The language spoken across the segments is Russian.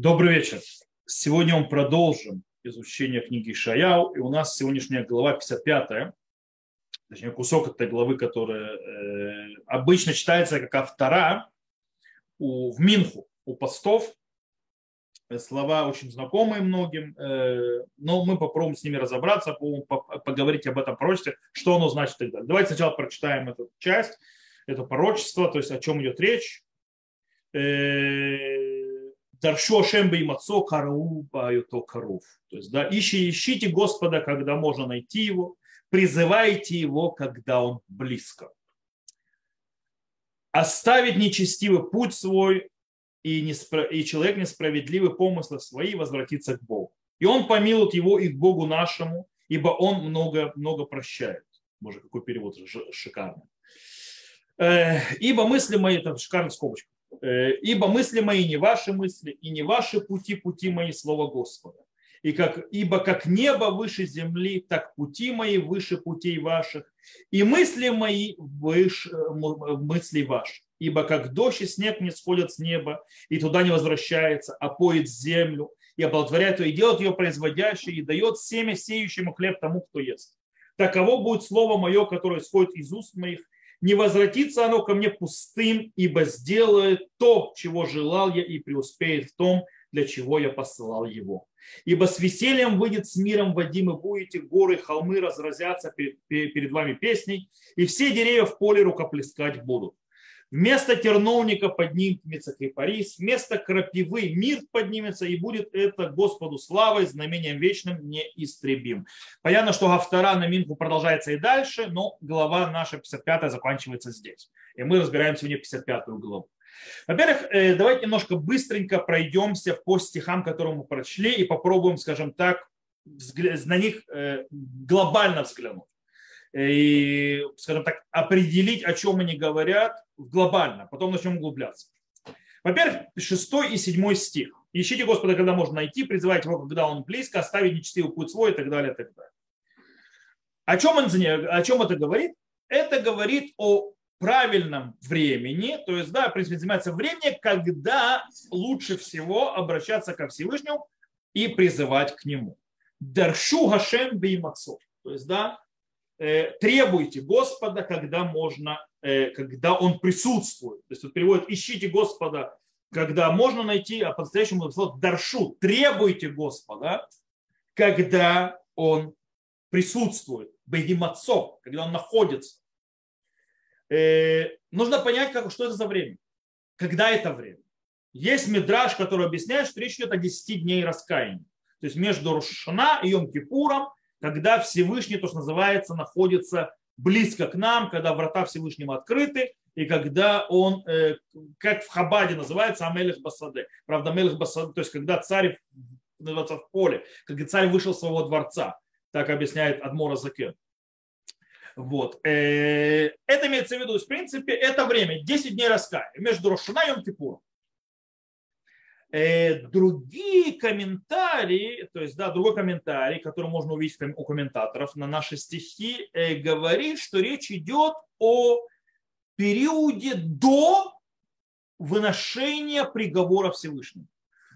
Добрый вечер. Сегодня мы продолжим изучение книги Шаяу, и у нас сегодняшняя глава 55, точнее кусок этой главы, которая э, обычно читается как автора у, в Минху, у постов. Слова очень знакомые многим, э, но мы попробуем с ними разобраться, поговорить об этом пророчестве, что оно значит и так далее. Давайте сначала прочитаем эту часть, это пророчество, то есть о чем идет речь. Э, Даршу Ашем Беймацо Карау Баюто Карув. То есть, да, ищи, ищите Господа, когда можно найти его, призывайте его, когда он близко. Оставить нечестивый путь свой и, неспро... и человек несправедливый помыслы свои возвратиться к Богу. И он помилует его и к Богу нашему, ибо он много, много прощает. Боже, какой перевод шикарный. Э, ибо мысли мои, это шикарный скобочка, ибо мысли мои не ваши мысли, и не ваши пути, пути мои, слово Господа. И как, ибо как небо выше земли, так пути мои выше путей ваших, и мысли мои выше мыслей ваших. Ибо как дождь и снег не сходят с неба, и туда не возвращается, а поет землю, и оплодотворяет ее, и делает ее производящей, и дает семя сеющему хлеб тому, кто ест. Таково будет слово мое, которое исходит из уст моих, не возвратится оно ко мне пустым, ибо сделает то, чего желал я, и преуспеет в том, для чего я посылал его. Ибо с весельем выйдет с миром Вадим, и будете горы, холмы разразятся перед вами песней, и все деревья в поле рукоплескать будут. Вместо терновника поднимется кипарис, вместо крапивы мир поднимется, и будет это Господу славой, знамением вечным неистребим. Понятно, что автора на Минку продолжается и дальше, но глава наша 55 заканчивается здесь. И мы разбираем сегодня 55 главу. Во-первых, э, давайте немножко быстренько пройдемся по стихам, которые мы прочли, и попробуем, скажем так, на них э, глобально взглянуть. И, скажем так, определить, о чем они говорят глобально, потом начнем углубляться. Во-первых, 6 и 7 стих. Ищите Господа, когда можно найти, призывайте его, когда он близко, оставить нечестивый путь свой и так далее, и так далее. О чем, он, о чем это говорит? Это говорит о правильном времени, то есть, да, в принципе, занимается времени, когда лучше всего обращаться ко Всевышнему и призывать к нему. Даршу Гашем беймацов. То есть, да, требуйте Господа, когда можно, э, когда Он присутствует. То есть тут переводит ищите Господа, когда можно найти, а по-настоящему даршу, требуйте Господа, когда Он присутствует, бегемацо, когда Он находится. Э, нужно понять, как, что это за время, когда это время. Есть мидраж, который объясняет, что речь идет о 10 дней раскаяния. То есть между Рошана и Йом-Кипуром когда Всевышний, то, что называется, находится близко к нам, когда врата Всевышнего открыты, и когда он, э, как в Хабаде называется, Амелех Басаде. Правда, Амелех Басаде, то есть когда царь называется в поле, когда царь вышел из своего дворца, так объясняет Адмора Закен. Вот. Э, это имеется в виду, в принципе, это время, 10 дней раскаяния между Рошана и Йом-Кипуром. Э, другие комментарии, то есть, да, другой комментарий, который можно увидеть у комментаторов на наши стихи, э, говорит, что речь идет о периоде до выношения приговора Всевышнего.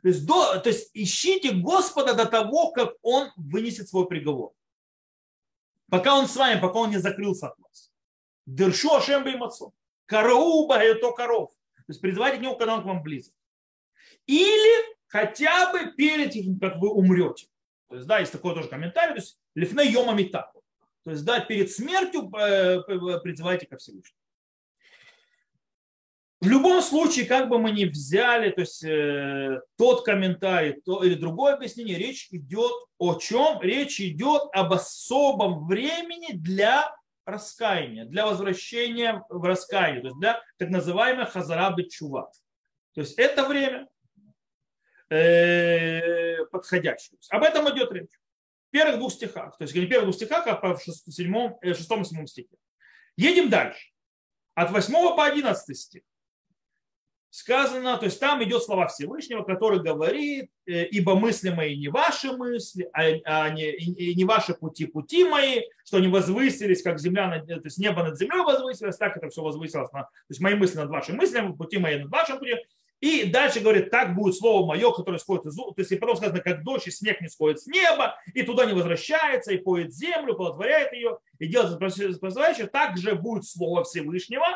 То есть, до, то есть ищите Господа до того, как Он вынесет свой приговор. Пока Он с вами, пока Он не закрылся от вас. Дершу Ашем Беймацо. Карауба это коров. То есть призывайте к нему, когда он к вам близок. Или хотя бы перед тем, как вы умрете. То есть, да, есть такой тоже комментарий, то есть лифне йома митаку. То есть, да, перед смертью э, призывайте ко Всевышнему. В любом случае, как бы мы ни взяли, то есть э, тот комментарий то, или другое объяснение, речь идет о чем? Речь идет об особом времени для раскаяния, для возвращения в раскаяние, то есть для так называемой хазарабы чува. То есть это время, подходящую. Об этом идет речь. В первых двух стихах. То есть не в первых двух стихах, а в э, шестом и седьмом стихе. Едем дальше. От 8 по 11 стих сказано, то есть там идет слова Всевышнего, который говорит, э, ибо мысли мои не ваши мысли, а, а не, не ваши пути, пути мои, что они возвысились, как земля, то есть небо над землей возвысилось, так это все возвысилось. На, то есть мои мысли над вашими мыслями, пути мои над вашими путями, И дальше говорит, так будет слово мое, которое сходит из То есть, и потом сказано, как дождь и снег не сходит с неба, и туда не возвращается, и поет землю, плодотворяет ее, и делает происходящее. Так же будет слово Всевышнего,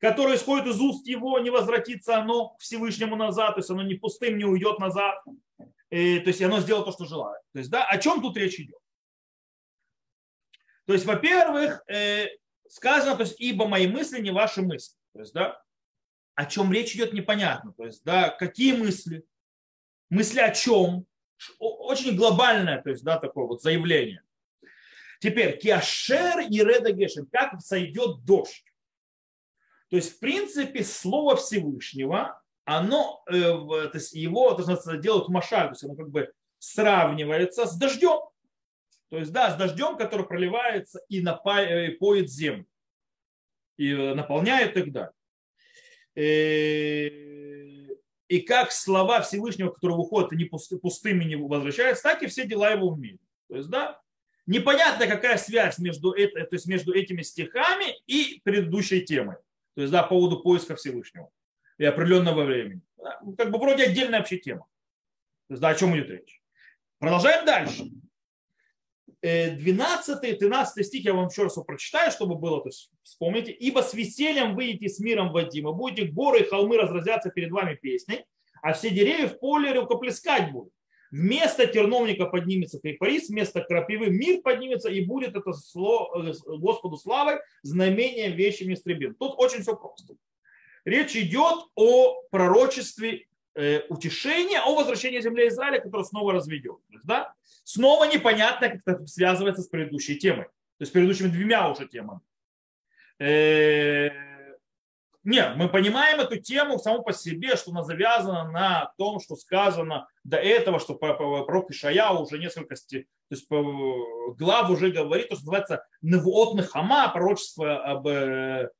которое исходит из уст его, не возвратится оно к Всевышнему назад, то есть оно не пустым не уйдет назад. И, то есть оно сделает то, что желает. То есть, да, о чем тут речь идет? То есть, во-первых, э, сказано, то есть, ибо мои мысли не ваши мысли. То есть, да, о чем речь идет, непонятно. То есть, да, какие мысли, мысли о чем, очень глобальное, то есть, да, такое вот заявление. Теперь, киашер и реда гешем, как сойдет дождь. То есть, в принципе, слово Всевышнего, оно, э, то есть его то есть, делают машаль, то есть оно как бы сравнивается с дождем. То есть, да, с дождем, который проливается и напоит э, землю, и э, наполняет и так далее. Э, и как слова Всевышнего, которые выходят, они пустыми не возвращаются, так и все дела его в мире. То есть, да, непонятно, какая связь между, то есть между этими стихами и предыдущей темой. То есть, да, по поводу поиска Всевышнего и определенного времени. Как бы вроде отдельная вообще тема. То есть, да, о чем идет речь. Продолжаем дальше. 12 и 13 стих я вам еще раз прочитаю, чтобы было, то есть вспомните. «Ибо с весельем выйдете с миром Вадима, будете горы и холмы разразятся перед вами песней, а все деревья в поле рукоплескать будут. Вместо терновника поднимется крипарис, вместо крапивы мир поднимется, и будет это слово, э, Господу славой знамение вещами истребим». Тут очень все просто. Речь идет о пророчестве Э, утешение о возвращении земли Израиля, которое снова разведет. Да? Снова непонятно, как это связывается с предыдущей темой. То есть с предыдущими двумя уже темами. Э, нет, мы понимаем эту тему саму по себе, что она завязана на том, что сказано до этого, что пророк Ишая уже несколько то есть глав уже говорит, то, что называется Невуот Нехама, пророчество об э,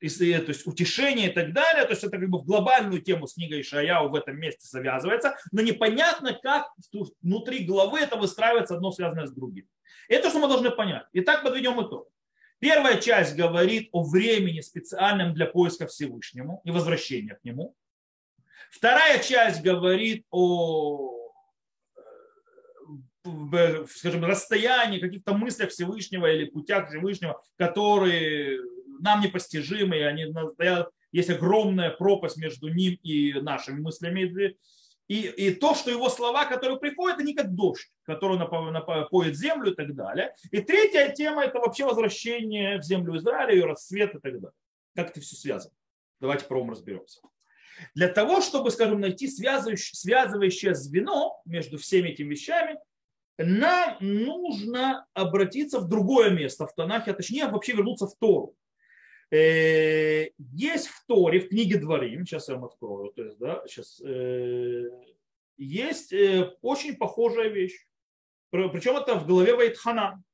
то есть утешение и так далее, то есть это как бы в глобальную тему с книгой Ишаяу в этом месте завязывается, но непонятно, как внутри главы это выстраивается одно связанное с другим. Это что мы должны понять. Итак, подведем итог. Первая часть говорит о времени специальном для поиска Всевышнему и возвращения к нему. Вторая часть говорит о э, скажем, расстоянии, каких-то мыслях Всевышнего или путях Всевышнего, которые нам непостижимы, они есть огромная пропасть между ним и нашими мыслями. И, и то, что его слова, которые приходят, они как дождь, который напоит землю и так далее. И третья тема – это вообще возвращение в землю Израиля, ее рассвет и так далее. Как это все связано? Давайте пробуем разберемся. Для того, чтобы, скажем, найти связывающее, связывающее звено между всеми этими вещами, нам нужно обратиться в другое место в Танахе, а точнее вообще вернуться в Тору. Э, есть в Торе, в книге Дворим, сейчас я вам открою, то есть, да, сейчас, э, есть э, очень похожая вещь. Причем это в главе Вайтханан.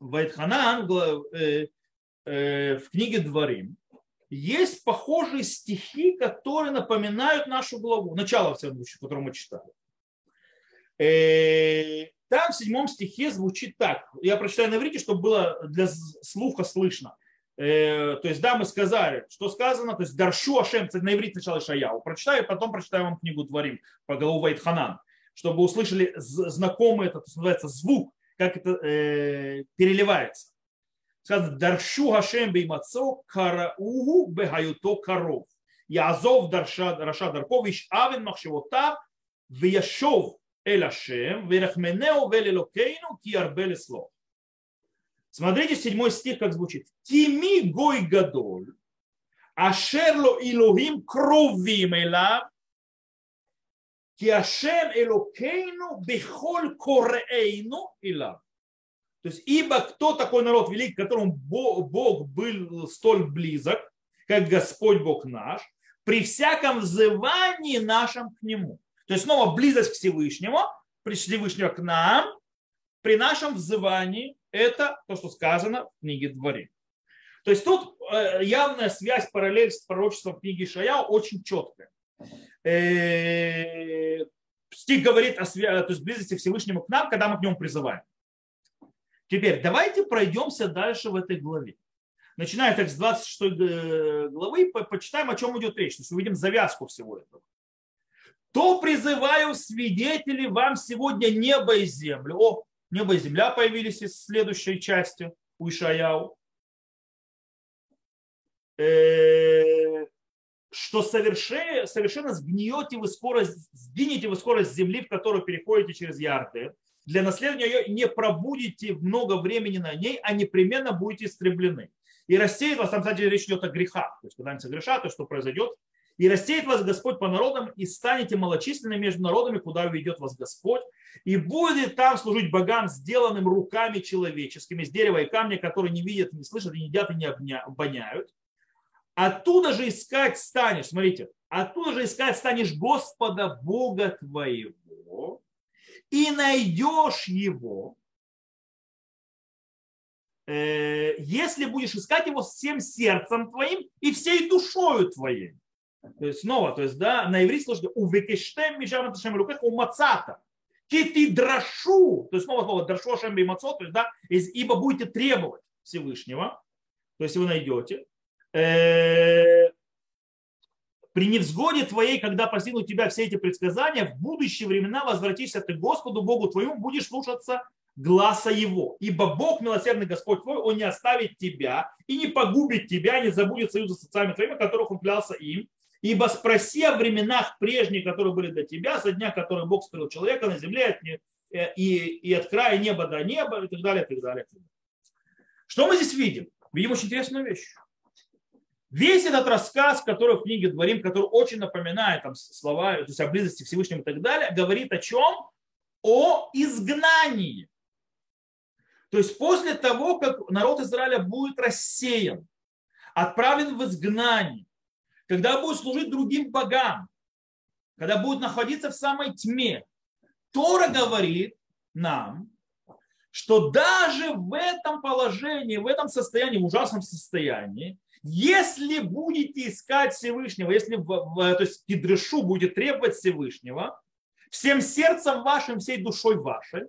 Вайтханан в книге Дворим есть похожие стихи, которые напоминают нашу главу, начало всего, которое мы читали. Там в седьмом стихе звучит так. Я прочитаю на иврите, чтобы было для слуха слышно. Э, то есть, да, мы сказали, что сказано, то есть, Даршу Ашем, на иврите сначала Шаяу, прочитаю, потом прочитаю вам книгу Творим по голову Вайтханан, чтобы услышали знакомый этот, называется, звук, как это э, переливается. Сказано, Даршу Ашем беймацо караугу бехаюто коров. Язов Дарша Раша Дарков, иш авен махшевотав, вияшов эль Ашем, верахменеу вель элокейну, ки арбеле слов. Смотрите седьмой стих, как звучит. Тими гой гадоль, ашерло илухим кровим элав, ки ашем элокейну бихоль кореейну илав. То есть, ибо кто такой народ великий, которому Бог был столь близок, как Господь Бог наш, при всяком взывании нашем к Нему. То есть снова близость к Всевышнему, при Всевышнего к нам, при нашем взывании это то, что сказано в книге Дворе. То есть тут э, явная связь, параллель с пророчеством книги Шая очень четкая. Э, стих говорит о то есть близости Всевышнему к нам, когда мы к нему призываем. Теперь давайте пройдемся дальше в этой главе. начиная так с 26 главы, почитаем, о чем идет речь. То есть увидим завязку всего этого. То призываю свидетелей вам сегодня небо и землю. О, небо и земля появились из следующей части у Ишаяу. Э, что совершенно, совершенно сгниете вы скорость, сгинете вы скорость земли, в которую переходите через Ярды. Для наследования ее не пробудете много времени на ней, а непременно будете истреблены. И рассеет вас, там, кстати, речь идет о грехах. То есть, когда они согрешат, то что произойдет? И рассеет вас Господь по народам, и станете малочисленными между народами, куда уведет вас Господь. И будет там служить богам, сделанным руками человеческими, из дерева и камня, которые не видят, не слышат, и не едят, и не обоняют Оттуда же искать станешь, смотрите, оттуда же искать станешь Господа Бога твоего и найдешь его, э, если будешь искать его всем сердцем твоим и всей душою твоей. То есть снова, то есть, да, на иврите сложно увекештем мишам аташем руках у мацата. Кити драшу, то есть снова слово драшу ашем бимацот, то есть, да, ибо будете требовать Всевышнего, то есть вы найдете, Э, при невзгоде твоей, когда постигнут тебя все эти предсказания, в будущие времена возвратишься ты к Господу Богу твоему, будешь слушаться гласа Его. Ибо Бог, милосердный Господь твой, Он не оставит тебя и не погубит тебя, не забудет союза с отцами твоими, которых Он клялся им. Ибо спроси о временах прежних, которые были для тебя, со дня, который Бог строил человека на земле, э, и, и от края неба до неба, и так далее, и так далее. Что мы здесь видим? Видим очень интересную вещь. Весь этот рассказ, который в книге Дворим, который очень напоминает там, слова, то есть о близости Всевышнего и так далее, говорит о чем? О изгнании. То есть после того, как народ Израиля будет рассеян, отправлен в изгнание, когда будет служить другим богам, когда будет находиться в самой тьме, Тора говорит нам, что даже в этом положении, в этом состоянии, в ужасном состоянии, если будете искать Всевышнего, если то есть Кидрешу будет требовать Всевышнего, всем сердцем вашим, всей душой вашей,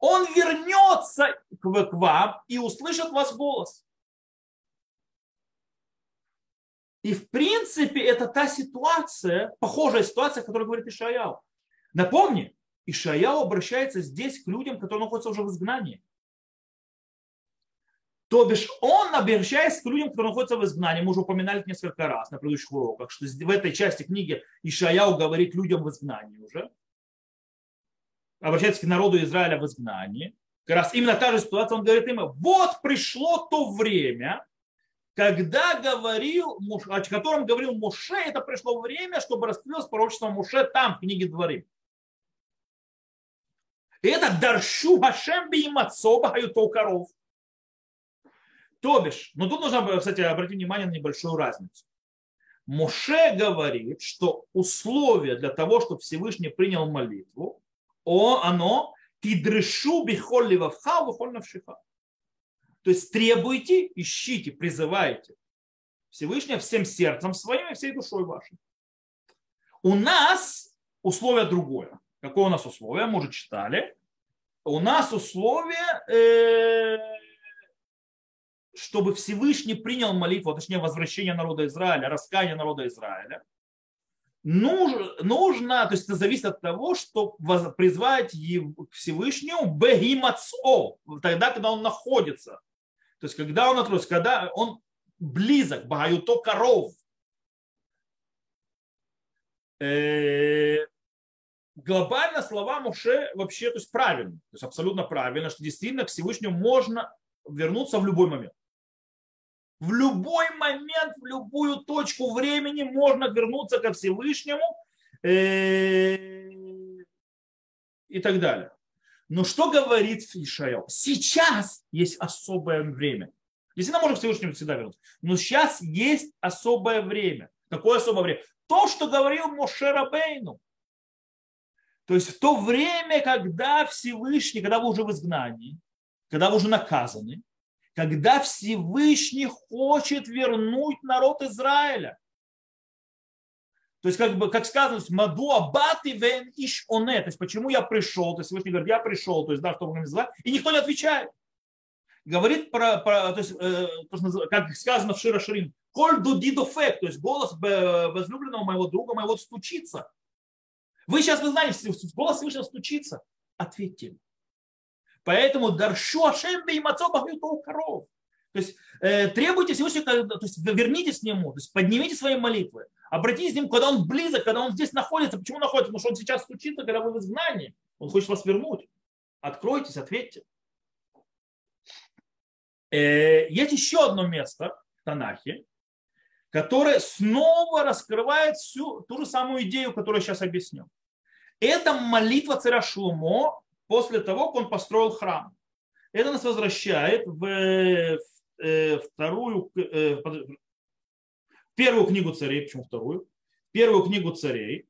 он вернется к вам и услышит вас голос. И в принципе это та ситуация, похожая ситуация, о которой говорит Ишаяу. Напомни, Ишаяу обращается здесь к людям, которые находятся уже в изгнании. То бишь он обращается к людям, которые находятся в изгнании. Мы уже упоминали это несколько раз на предыдущих уроках, что в этой части книги Ишаяу говорит людям в изгнании уже. Обращается к народу Израиля в изгнании. Как раз именно та же ситуация, он говорит им, вот пришло то время, когда говорил, о котором говорил Муше, это пришло время, чтобы раскрылось пророчество Муше там, в книге Дворы. И это Даршу Хашем Бимацоба Хаюто коров. То бишь, но тут нужно, кстати, обратить внимание на небольшую разницу. Моше говорит, что условие для того, чтобы Всевышний принял молитву, о, оно тидрешу бихолли вавха навшиха. То есть требуйте, ищите, призывайте Всевышнего всем сердцем своим и всей душой вашей. У нас условие другое. Какое у нас условие? Мы уже читали. У нас условие э, чтобы Всевышний принял молитву, а точнее возвращение народа Израиля, раскаяние народа Израиля, нужно, то есть это зависит от того, что призвать к Всевышнему бегимацо, тогда, когда он находится. То есть когда он отрос, когда он близок, багаюто коров. Э, глобально слова Муше вообще то есть правильно, то есть абсолютно правильно, что действительно к Всевышнему можно вернуться в любой момент. В любой момент, в любую точку времени можно вернуться ко Всевышнему э, и так далее. Но что говорит Ишаил? Сейчас есть особое время. Действительно, можно к Всевышнему всегда вернуться. Но сейчас есть особое время. Какое особое время? То, что говорил Мошера Бейну. То есть в то время, когда Всевышний, когда вы уже в изгнании, когда вы уже наказаны, когда Всевышний хочет вернуть народ Израиля. То есть, как бы, как сказано, маду абати вен иш оне. То есть, почему я пришел? То есть, Всевышний говорит, я пришел, то есть, да, что вы называете, и никто не отвечает. говорит про, про то есть, э, как сказано в Шира Ширим, коль дудидофек, то есть голос возлюбленного моего друга моего стучится. Вы сейчас, вы знаете, голос Всевышнего стучится. Ответьте. Поэтому даршу Ашем и коров. То есть э, требуйте Всевышнего, то есть вернитесь к нему, то есть поднимите свои молитвы, обратитесь к нему, когда он близок, когда он здесь находится. Почему находится? Потому что он сейчас стучится, когда вы в изгнании. Он хочет вас вернуть. Откройтесь, ответьте. Э, есть еще одно место в Танахе, которое снова раскрывает всю ту же самую идею, которую я сейчас объясню. Это молитва царя Шлумо после того, как он построил храм. Это нас возвращает в э, вторую, э, первую книгу царей, почему вторую? Первую книгу царей.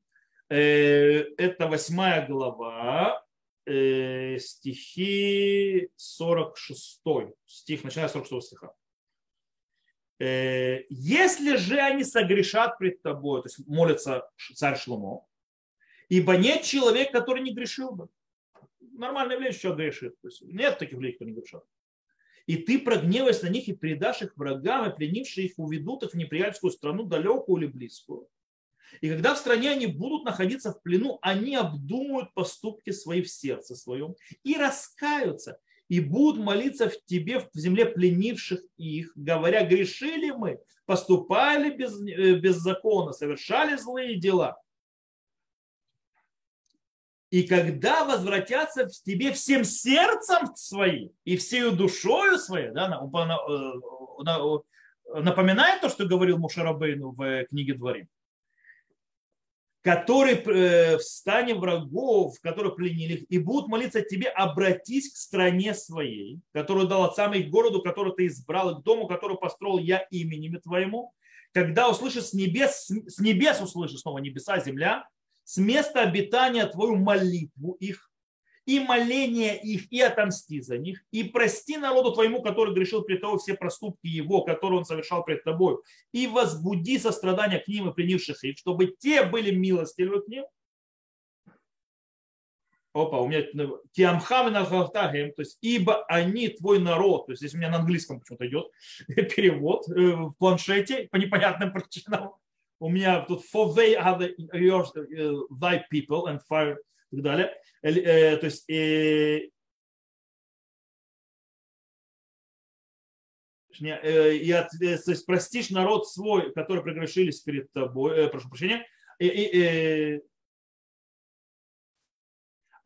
Это восьмая глава, э, стихи 46, стих, начиная с 46 стиха. Э, если же они согрешат пред тобой, то есть молится царь Шломо, ибо нет человека, который не грешил бы. Нормальное явление, что грешит. То есть нет таких людей, кто не грешат. И ты прогневаешься на них и предашь их врагам, и пленившие их уведут их в неприятельскую страну, далекую или близкую. И когда в стране они будут находиться в плену, они обдумают поступки свои в сердце своем и раскаются, и будут молиться в тебе, в земле пленивших их, говоря, грешили мы, поступали без, э, беззаконно, совершали злые дела. И когда возвратятся в тебе всем сердцем своим и всею душою своей, да, э, напоминает то, что говорил Мушарабейну в э, книге Дворим, которые э, в стане врагов, которые пленили их, и будут молиться тебе, обратись к стране своей, которую дал отцам и к городу, который ты избрал, и к дому, который построил я именем твоему. Когда услышишь с небес, с небес услышишь снова небеса, земля, с места обитания твою молитву их, и моление их, и отомсти за них, и прости народу твоему, который грешил пред тобой все проступки его, которые он совершал пред тобой, и возбуди сострадания к ним и пленивших их, чтобы те были милостивы к ним. Опа, у меня тиамхам на то есть ибо они твой народ, то есть здесь у меня на английском почему-то идет перевод э, в планшете по непонятным причинам. У меня тут for they are the, yours, э, thy people and fire и так далее. Э, то есть э, и от, то есть простишь народ свой, который прегрешились перед тобой, э, прошу прощения, и, и, и,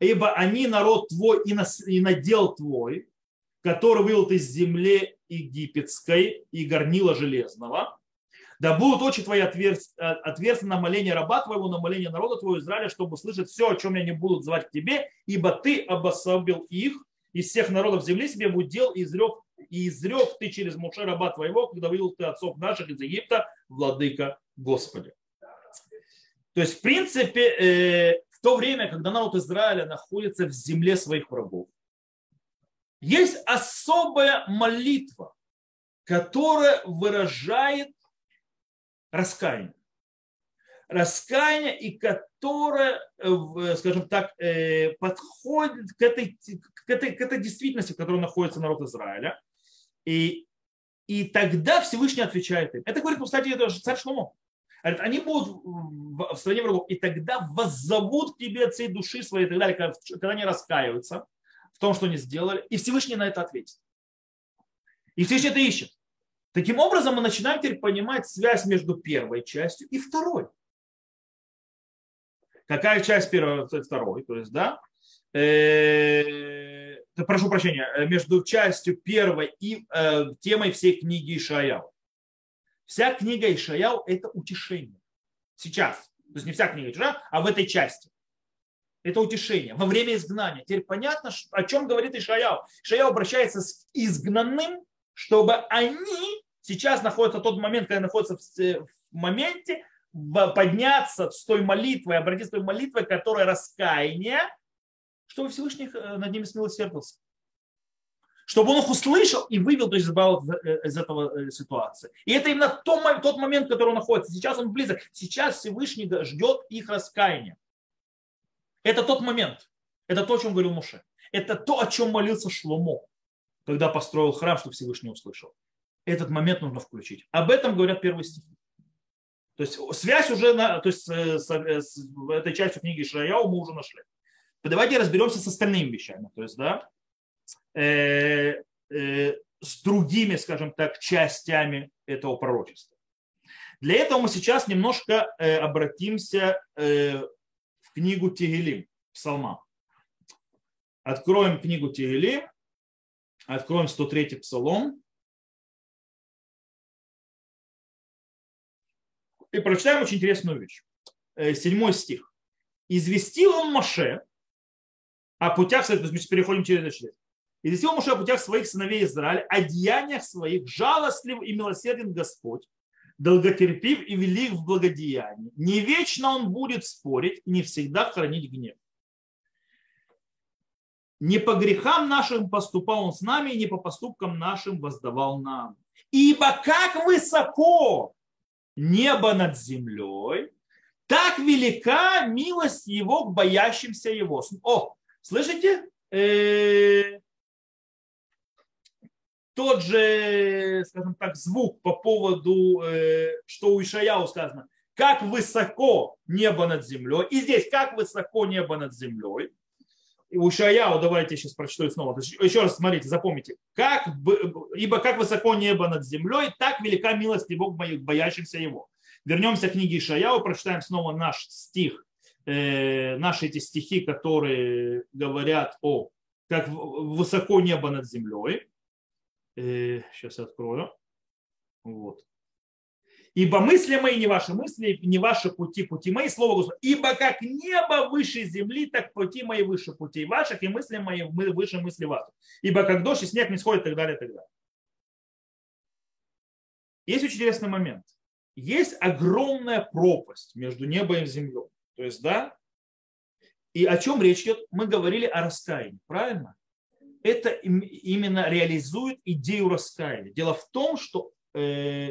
ибо они народ твой и, нас, и надел твой, который вывел из земли египетской и горнила железного, да будут очи твои отверстны на моление раба твоего, на моление народа твоего Израиля, чтобы услышать все, о чем они будут звать к тебе, ибо ты обособил их из всех народов земли себе в удел и изрек, и изрек ты через Муше раба твоего, когда вывел ты отцов наших из Египта, владыка Господи. То есть, в принципе, э, в то время, когда народ Израиля находится в земле своих врагов, есть особая молитва, которая выражает раскаяние. Раскаяние, и которое, э, скажем так, э, подходит к этой, к этой, к этой действительности, в которой находится народ Израиля. И, и тогда Всевышний отвечает им. Это говорит, кстати, это же царь Шломо. Говорит, они будут в стране врагов, и тогда воззовут к тебе от всей души своей и так далее, когда, когда они раскаиваются в том, что они сделали, и Всевышний на это ответит. И Всевышний это ищет. Таким образом, мы начинаем теперь понимать связь между первой частью и второй. Какая часть первой и второй? То есть, да, э, прошу прощения, э, между частью первой и э, темой всей книги Ишаяу. Вся книга Ишаяу – это утешение. Сейчас. То есть не вся книга Ишаяу, а в этой части. Это утешение во время изгнания. Теперь понятно, о чем говорит Ишаяу. Ишаяу обращается с изгнанным чтобы они сейчас находятся в тот момент, когда находятся в моменте, подняться с той молитвой, обратиться с той молитвой, которая раскаяние, чтобы Всевышний э, над ними смилосердился. Чтобы он их услышал и вывел, то есть избавил э, из этого э, ситуации. И это именно тот момент, в котором он находится. Сейчас он близок. Сейчас Всевышний ждет их раскаяния. Это тот момент. Это то, о чем говорил Муше. Это то, о чем молился Шломо. когда построил храм, чтобы Всевышний услышал. Этот момент нужно включить. Об этом говорят первые стихи. То есть связь уже, на, то есть э, с, э, с, этой частью книги Шаяу мы уже нашли. Давайте разберемся с остальными вещами. То есть, да, э, э, с другими, скажем так, частями этого пророчества. Для этого мы сейчас немножко э, обратимся э, в книгу Тегелим, Псалма. Откроем книгу Тегелим, откроем 103 Псалом. И прочитаем очень интересную вещь. Э, седьмой стих. «Известил он Маше о путях, то есть мы переходим через это член. Известил Маше о путях своих сыновей Израиля, о деяниях своих, жалостлив и милосерден Господь, долготерпив и велик в благодеянии. Не вечно он будет спорить не всегда хранить гнев. Не по грехам нашим поступал он с нами, и не по поступкам нашим воздавал нам. Ибо как высоко небо над землей, так велика милость его к боящимся его. О, слышите? Э, тот же, скажем так, звук по поводу, э, что у Ишаяу сказано, как высоко небо над землей. И здесь, как высоко небо над землей. У Ишаяу, давайте сейчас прочитаю снова. Еще раз смотрите, запомните. Как, ибо как высоко небо над землей, так велика милость его к боящимся его. Вернемся к книге Ишаяу, прочитаем снова наш стих, э, наши эти стихи, которые говорят о как высоко небо над землей. Сейчас э, открою. Вот. Ибо мысли мои не ваши мысли, не ваши пути, пути мои, слово Господа. Ибо как небо выше земли, так пути мои выше путей ваших, и мысли мои выше мысли ваших. Ибо как дождь и снег не сходит, и так далее, и так далее. Есть очень интересный момент. Есть огромная пропасть между небом и землей. То есть, да, и о чем речь идет? Мы говорили о раскаянии, правильно? это именно реализует идею раскаяния. Дело в том, что э,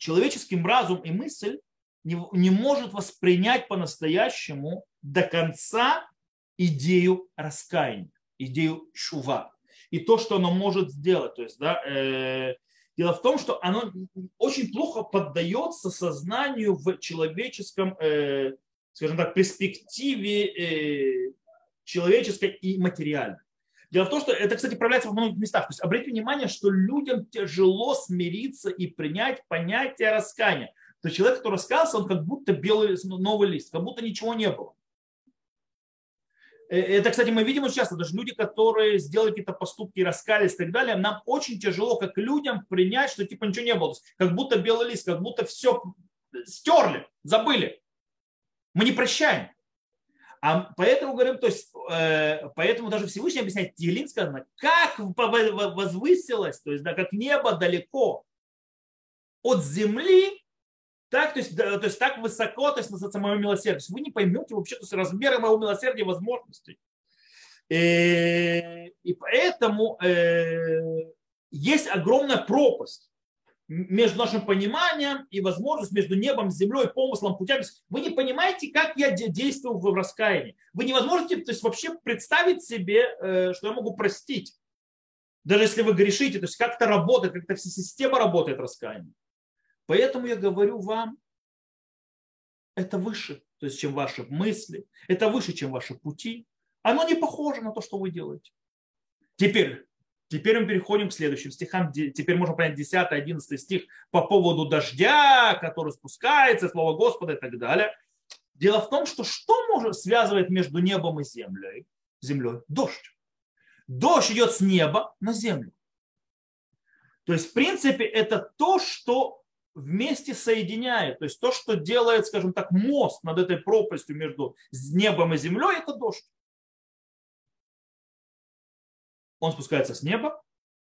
человеческим разум и мысль не, не может воспринять по-настоящему до конца идею раскаяния, идею чува. И то, что оно может сделать. То есть, да, э, дело в том, что оно очень плохо поддается сознанию в человеческом, э, скажем так, перспективе э, человеческой и материальной. Дело в том, что это, кстати, проявляется во многих местах. То есть обратите внимание, что людям тяжело смириться и принять понятие раскаяния. То есть человек, который раскаялся, он как будто белый новый лист, как будто ничего не было. Э, это, кстати, мы видим часто, даже люди, которые сделали какие-то поступки, раскались и так далее, нам очень тяжело, как людям, принять, что типа ничего не было. Как будто белый лист, как будто все стерли, забыли. Мы не прощаем. А поэтому говорим, то есть, э, поэтому даже Всевышний объясняет, Тилин сказано, как возвысилось, то есть, да, как небо далеко от земли, так, то есть, да, то есть так высоко, то есть называется мое милосердие. Вы не поймете вообще то есть, размеры моего милосердия и возможностей. И, э, и поэтому э, есть огромная пропасть между нашим пониманием и возможностью, между небом, землей, помыслом, путями. Вы не понимаете, как я действую в раскаянии. Вы не можете то есть, вообще представить себе, э, что я могу простить. Даже если вы грешите, то есть как это работает, как эта вся система работает раскаяние. Поэтому я говорю вам, это выше, то есть, чем ваши мысли, это выше, чем ваши пути. Оно не похоже на то, что вы делаете. Теперь, Теперь мы переходим к следующим стихам. Теперь можно понять 10-11 стих по поводу дождя, который спускается, слова Господа и так далее. Дело в том, что что может связывает между небом и землей? землей? Дождь. Дождь идет с неба на землю. То есть, в принципе, это то, что вместе соединяет. То есть то, что делает, скажем так, мост над этой пропастью между небом и землей, это дождь. Он спускается с неба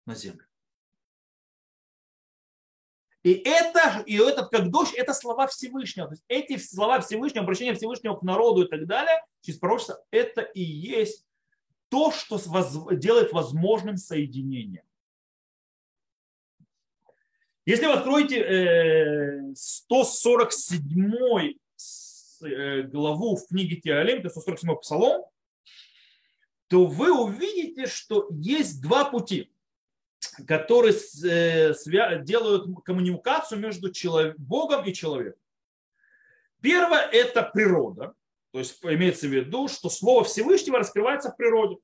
на землю. И это, и этот как дождь, это слова Всевышнего. То есть эти слова Всевышнего, обращение Всевышнего к народу и так далее, через пророчество, это и есть то, что делает возможным соединение. Если вы откроете 147 э, э, главу в книге Теолем, это 147 псалом, то вы увидите, что есть два пути. которые делают коммуникацию между Богом и человеком. Первое – это природа. То есть имеется в виду, что Слово Всевышнего раскрывается в природе.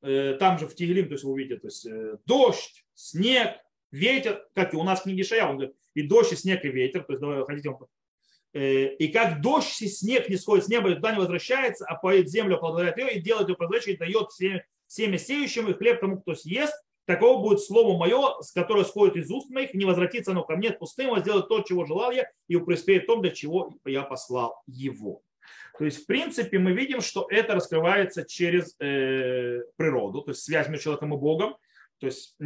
Там же в Тигелим, то есть вы увидите, то есть дождь, снег, ветер, как и у нас в книге Шая, он говорит, и дождь, и снег, и ветер. То есть, давай, хотите, и как дождь и снег не сходит с неба и туда не возвращается, а поет землю, оплодотворяет ее и делает ее прозрачной, и дает семя сеющим и хлеб тому, кто съест, такого будет слово мое, которое сходит из уст моих, не возвратится оно ко мне пустым, а сделает то, чего желал я, и преуспеет том, для чего я послал его. То есть, в принципе, мы видим, что это раскрывается через э, природу, то есть связь между человеком и Богом. То есть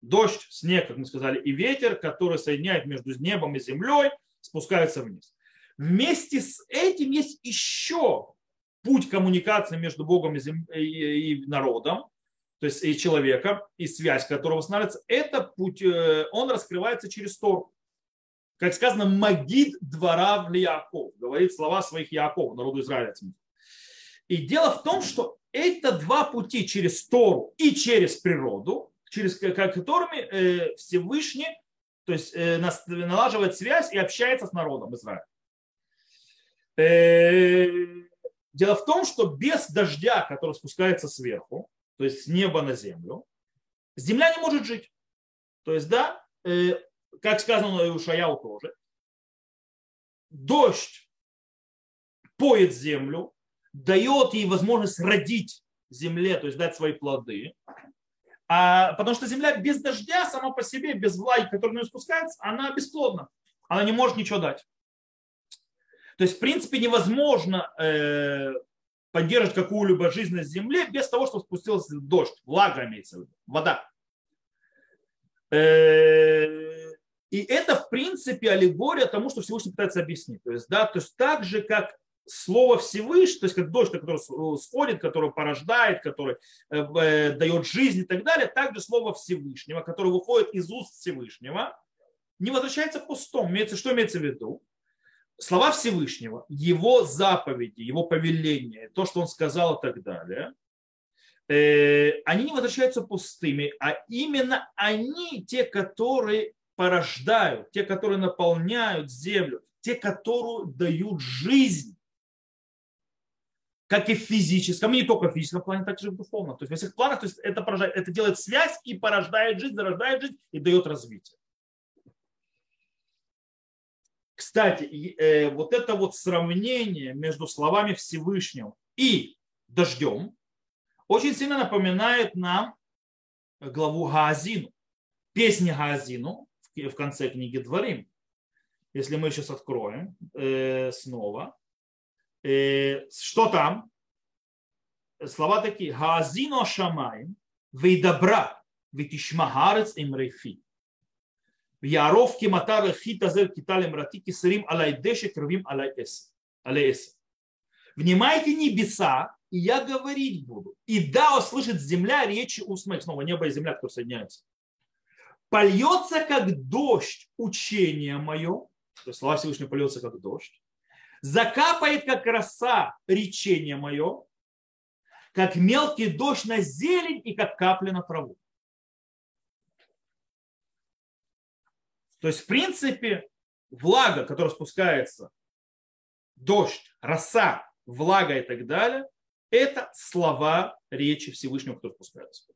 дождь, снег, как мы сказали, и ветер, который соединяет между небом и землей, спускаются вниз. Вместе с этим есть еще путь коммуникации между Богом и, народом, то есть и человеком, и связь которого становится, это путь, э, он раскрывается через Тору. Как сказано, магид двора в Яков, говорит слова своих Яков, народу Израиля. И дело в том, что это два пути через Тору и через природу, через которыми э, Всевышний то есть, э, налаживает связь и общается с народом Израиля. Дело в том, что без дождя, который спускается сверху, то есть с неба на землю, земля не может жить. То есть, да, э, как сказано у Шаяу тоже, дождь поет землю, дает ей возможность родить земле, то есть дать свои плоды. А, потому что земля без дождя сама по себе, без влаги, которая на нее спускается, она бесплодна. Она не может ничего дать. То есть, в принципе, невозможно э, поддерживать какую-либо жизнь на земле без того, чтобы спустился дождь, влага имеется в виду, вода. Э, и это, в принципе, аллегория тому, что Всевышний пытается объяснить. То есть, да, то есть так же, как слово Всевышний, то есть как дождь, который сходит, который порождает, который э, дает жизнь и так далее, также слово Всевышнего, которое выходит из уст Всевышнего, не возвращается пустом. Имеется, что имеется в виду? слова Всевышнего, его заповеди, его повеления, то, что он сказал и так далее, э, они не возвращаются пустыми, а именно они те, которые порождают, те, которые наполняют землю, те, которые дают жизнь, как и в физическом, и не только в физическом плане, так же и в духовном. То есть во всех планах то есть это, порождает, это делает связь и порождает жизнь, зарождает жизнь и дает развитие. Кстати, э, вот это вот сравнение между словами Всевышнего и дождем очень сильно напоминает нам главу Гаазину, песни Гаазину в конце книги Дворим. Если мы сейчас откроем э, снова, что там? Слова такие. Гаазину Ашамаем, Вейдабра, Витишмагарец им рейфи. Яров киматар хита зер киталем рати кисрим алай дешек рвим алай эс. Внимайте небеса, и я говорить буду. И да, услышит земля речи уст моих. Снова небо и земля, которые соединяются. Польется, как дождь, учение мое. То есть слова Всевышнего польется, как дождь. Закапает, как роса, речение мое. Как мелкий дождь на зелень и как капля на траву. То есть, в принципе, влага, которая спускается, дождь, роса, влага и так далее, это слова речи Всевышнего, которые спускаются.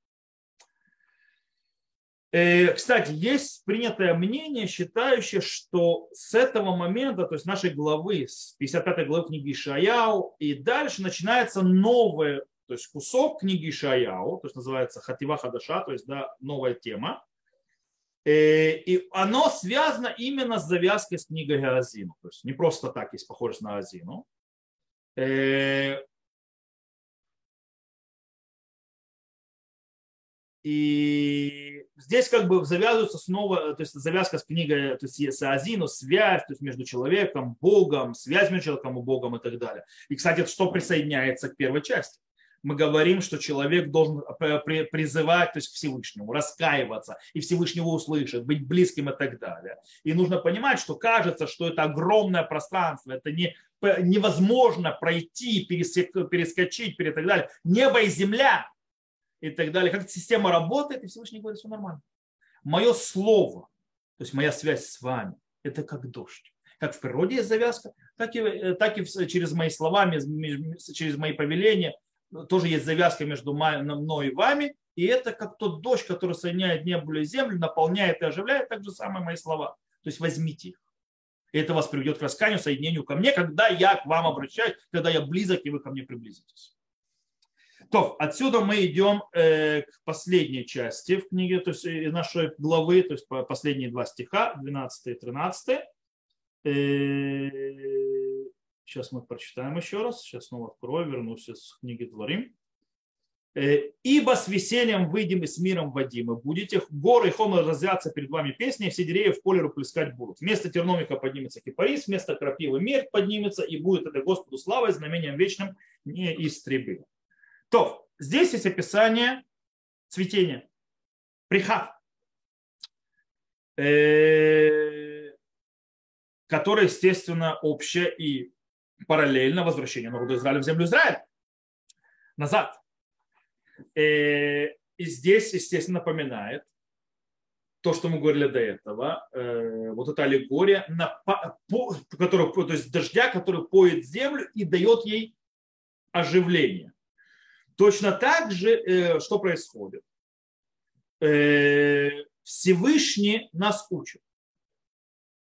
Э, кстати, есть принятое мнение, считающее, что с этого момента, то есть нашей главы, с 55 главы книги Ишаяу, и дальше начинается новый, то есть кусок книги Ишаяу, то есть называется Хатива Хадаша, то есть да, новая тема, Э, и оно связано именно с завязкой с книгой Газину. То есть не просто так есть похожесть на Газину. И здесь как бы завязывается снова, то есть завязка с книгой, то есть с Азину, связь то есть между человеком, Богом, связь между человеком и Богом и так далее. И, кстати, что присоединяется к первой части мы говорим, что человек должен призывать то есть, к Всевышнему, раскаиваться, и Всевышнего услышать, быть близким и так далее. И нужно понимать, что кажется, что это огромное пространство, это не, невозможно пройти, перескочить и так далее. Небо и земля. И так далее, как система работает, и Всевышний говорит, все нормально. Мое слово, то есть моя связь с вами, это как дождь. Как в природе есть завязка, так и, э, так и через мои слова, через мои повеления, тоже есть завязка между мной и вами, и это как тот дождь, который соединяет небо и землю, наполняет и оживляет, так же самое мои слова. То есть возьмите их. И это вас приведет к расканию, соединению ко мне, когда я к вам обращаюсь, когда я близок, и вы ко мне приблизитесь. То, отсюда мы идем э, к последней части в книге, то есть э, нашей главы, то есть последние два стиха, 12 и 13. Э, сейчас мы прочитаем еще раз. Сейчас снова открою, вернусь из книги Дворим. Э, «Ибо с весельем выйдем и с миром вводим, и будете горы и холмы разрятся перед вами песни, и все деревья в поле руплескать будут. Вместо терномика поднимется кипарис, вместо крапивы медь поднимется, и будет это Господу славой, знамением вечным неистребимым». То, здесь есть описание цветения, прихав, э, которое, естественно, общее и параллельно возвращению народа Израиля в землю Израиля. Назад. Э, и здесь, естественно, напоминает то, что мы говорили до этого, э, вот эта аллегория, на, по, которую, то есть дождя, который поет землю и дает ей оживление. Точно так же, э, что происходит? Всевышний нас учит,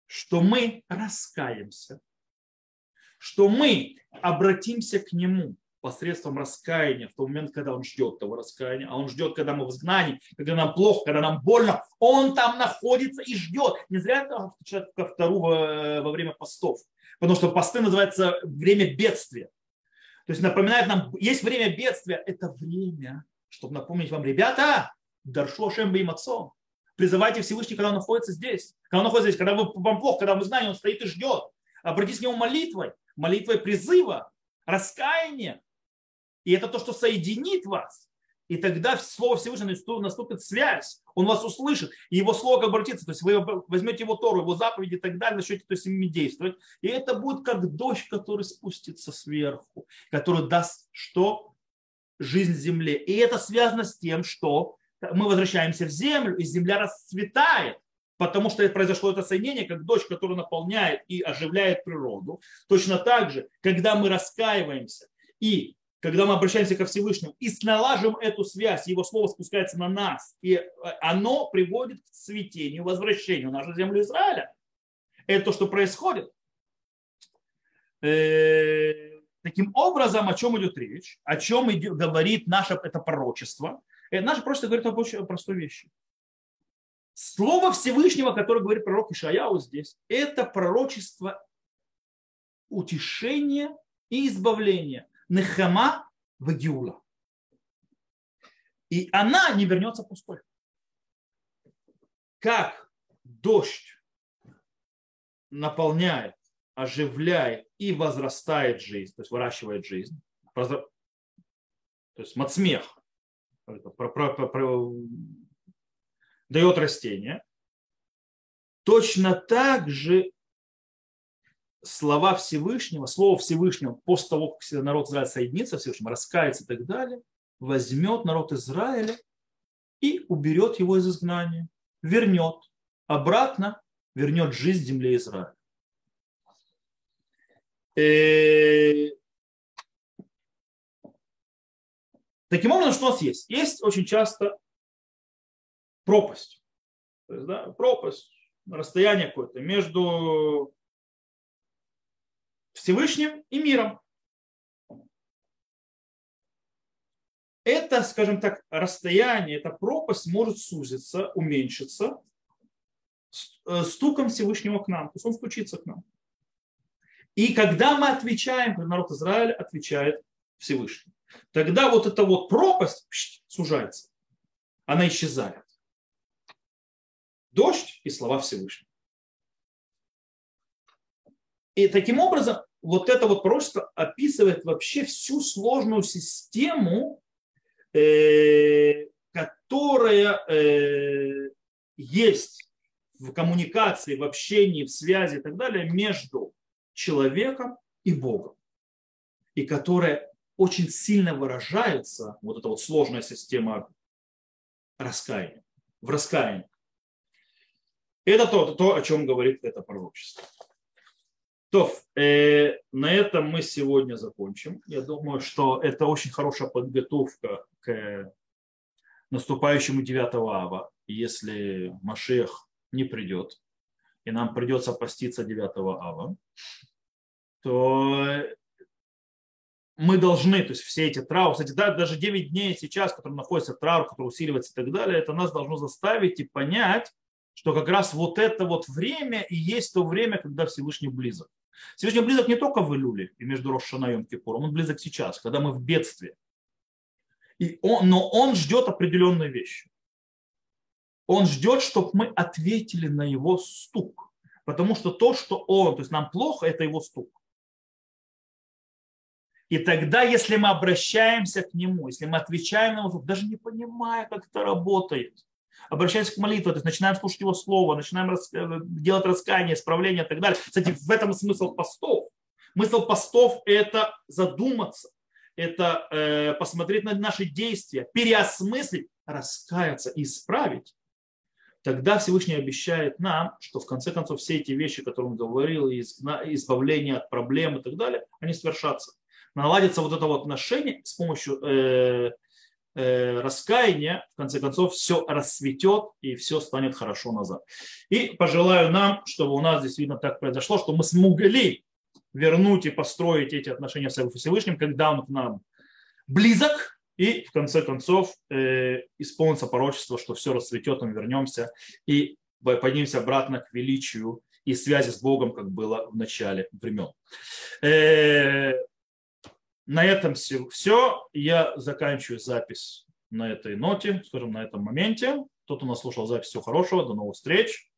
что мы раскаемся, что мы обратимся к Нему посредством раскаяния, в тот момент, когда он ждет того раскаяния, а он ждет, когда мы в изгнании, когда нам плохо, когда нам больно, он там находится и ждет. Не зря это ко втору во, во время постов, потому что посты называются время бедствия. То есть напоминает нам, есть время бедствия, это время, чтобы напомнить вам, ребята, Даршо Шем отцом. Призывайте Всевышний, когда он находится здесь. Когда он находится здесь, когда вам плохо, когда мы знаем, он стоит и ждет. Обратитесь к нему молитвой, молитвой призыва, раскаяния, и это то, что соединит вас. И тогда Слово Всевышнего наступит связь. Он вас услышит. И его Слово как обратится. То есть вы возьмете его Тору, его заповеди и так далее, начнете то есть, ими действовать. И это будет как дождь, который спустится сверху. Который даст что? Жизнь земле. И это связано с тем, что мы возвращаемся в землю, и земля расцветает потому что произошло это соединение, как дождь, который наполняет и оживляет природу. Точно так же, когда мы раскаиваемся и когда мы обращаемся ко Всевышнему и налажим эту связь, его слово спускается на нас, и э, оно приводит к цветению, возвращению нашу землю Израиля. Это то, что происходит. Э, таким образом, о чем идет речь, о чем говорит наше это пророчество. Э, наше пророчество говорит об очень простой вещи. Слово Всевышнего, которое говорит пророк Ишаяу здесь, это пророчество утешения и избавления. Нехама в Гиула. И она не вернется пустой. Как дождь наполняет, оживляет и возрастает жизнь, то есть выращивает жизнь, то есть мацмех, дает растение, точно так же слова Всевышнего, слово Всевышнего после того, как народ Израиля соединится Всевышним, раскается и так далее, возьмет народ Израиля и уберет его из изгнания, вернет обратно, вернет жизнь земле Израиля. И... Э, таким образом, что у нас есть? Есть очень часто пропасть. То есть, да, пропасть, расстояние какое-то между Всевышним и миром. Это, скажем так, расстояние, эта пропасть может сузиться, уменьшиться э, стуком Всевышнего к нам. То есть он стучится к нам. И когда мы отвечаем, когда народ Израиля отвечает Всевышний, тогда вот эта вот пропасть сужается, она исчезает. Дождь и слова Всевышнего. И таким образом вот это вот пророчество описывает вообще всю сложную систему, э, которая э, есть в коммуникации, в общении, в связи и так далее между человеком и Богом. И которая очень сильно выражается вот эта вот сложная система раскаяния, в раскаянии. Это то, то, о чем говорит это пророчество. То, э, на этом мы сегодня закончим. Я думаю, что это очень хорошая подготовка к наступающему 9 ава, если Машех не придет, и нам придется поститься 9 ава, то мы должны, то есть все эти травмы, кстати, да, даже 9 дней сейчас, которые находятся траур, который усиливается и так далее, это нас должно заставить и понять, что как раз вот это вот время и есть то время, когда Всевышний близок. Всевышний близок не только в Илюле и между Рошана и Кипуром, он близок сейчас, когда мы в бедстве. И он, но он ждет определенные вещи. Он ждет, чтобы мы ответили на его стук. Потому что то, что он, то есть нам плохо, это его стук. И тогда, если мы обращаемся к нему, если мы отвечаем на его стук, даже не понимая, как это работает, обращаемся к молитве, то есть начинаем слушать его слово, начинаем рас... Э, делать раскаяние, исправление и так далее. Кстати, в этом смысл постов. Смысл постов – это задуматься, это э, посмотреть на наши действия, переосмыслить, раскаяться и исправить. Тогда Всевышний обещает нам, что в конце концов все эти вещи, которые он говорил, избавление от проблем и так далее, они свершатся. Наладится вот это вот отношение с помощью э, Э, раскаяние, в конце концов, все расцветет и все станет хорошо назад. И пожелаю нам, чтобы у нас действительно так произошло, что мы смогли вернуть и построить эти отношения с Всевышним, когда он к нам близок, и в конце концов э, исполнится порочество, что все расцветет, мы вернемся и поднимемся обратно к величию и связи с Богом, как было в начале времен. Э, на этом все. все. Я заканчиваю запись на этой ноте, скажем, на этом моменте. Тот, кто нас слушал запись, всего хорошего, до новых встреч.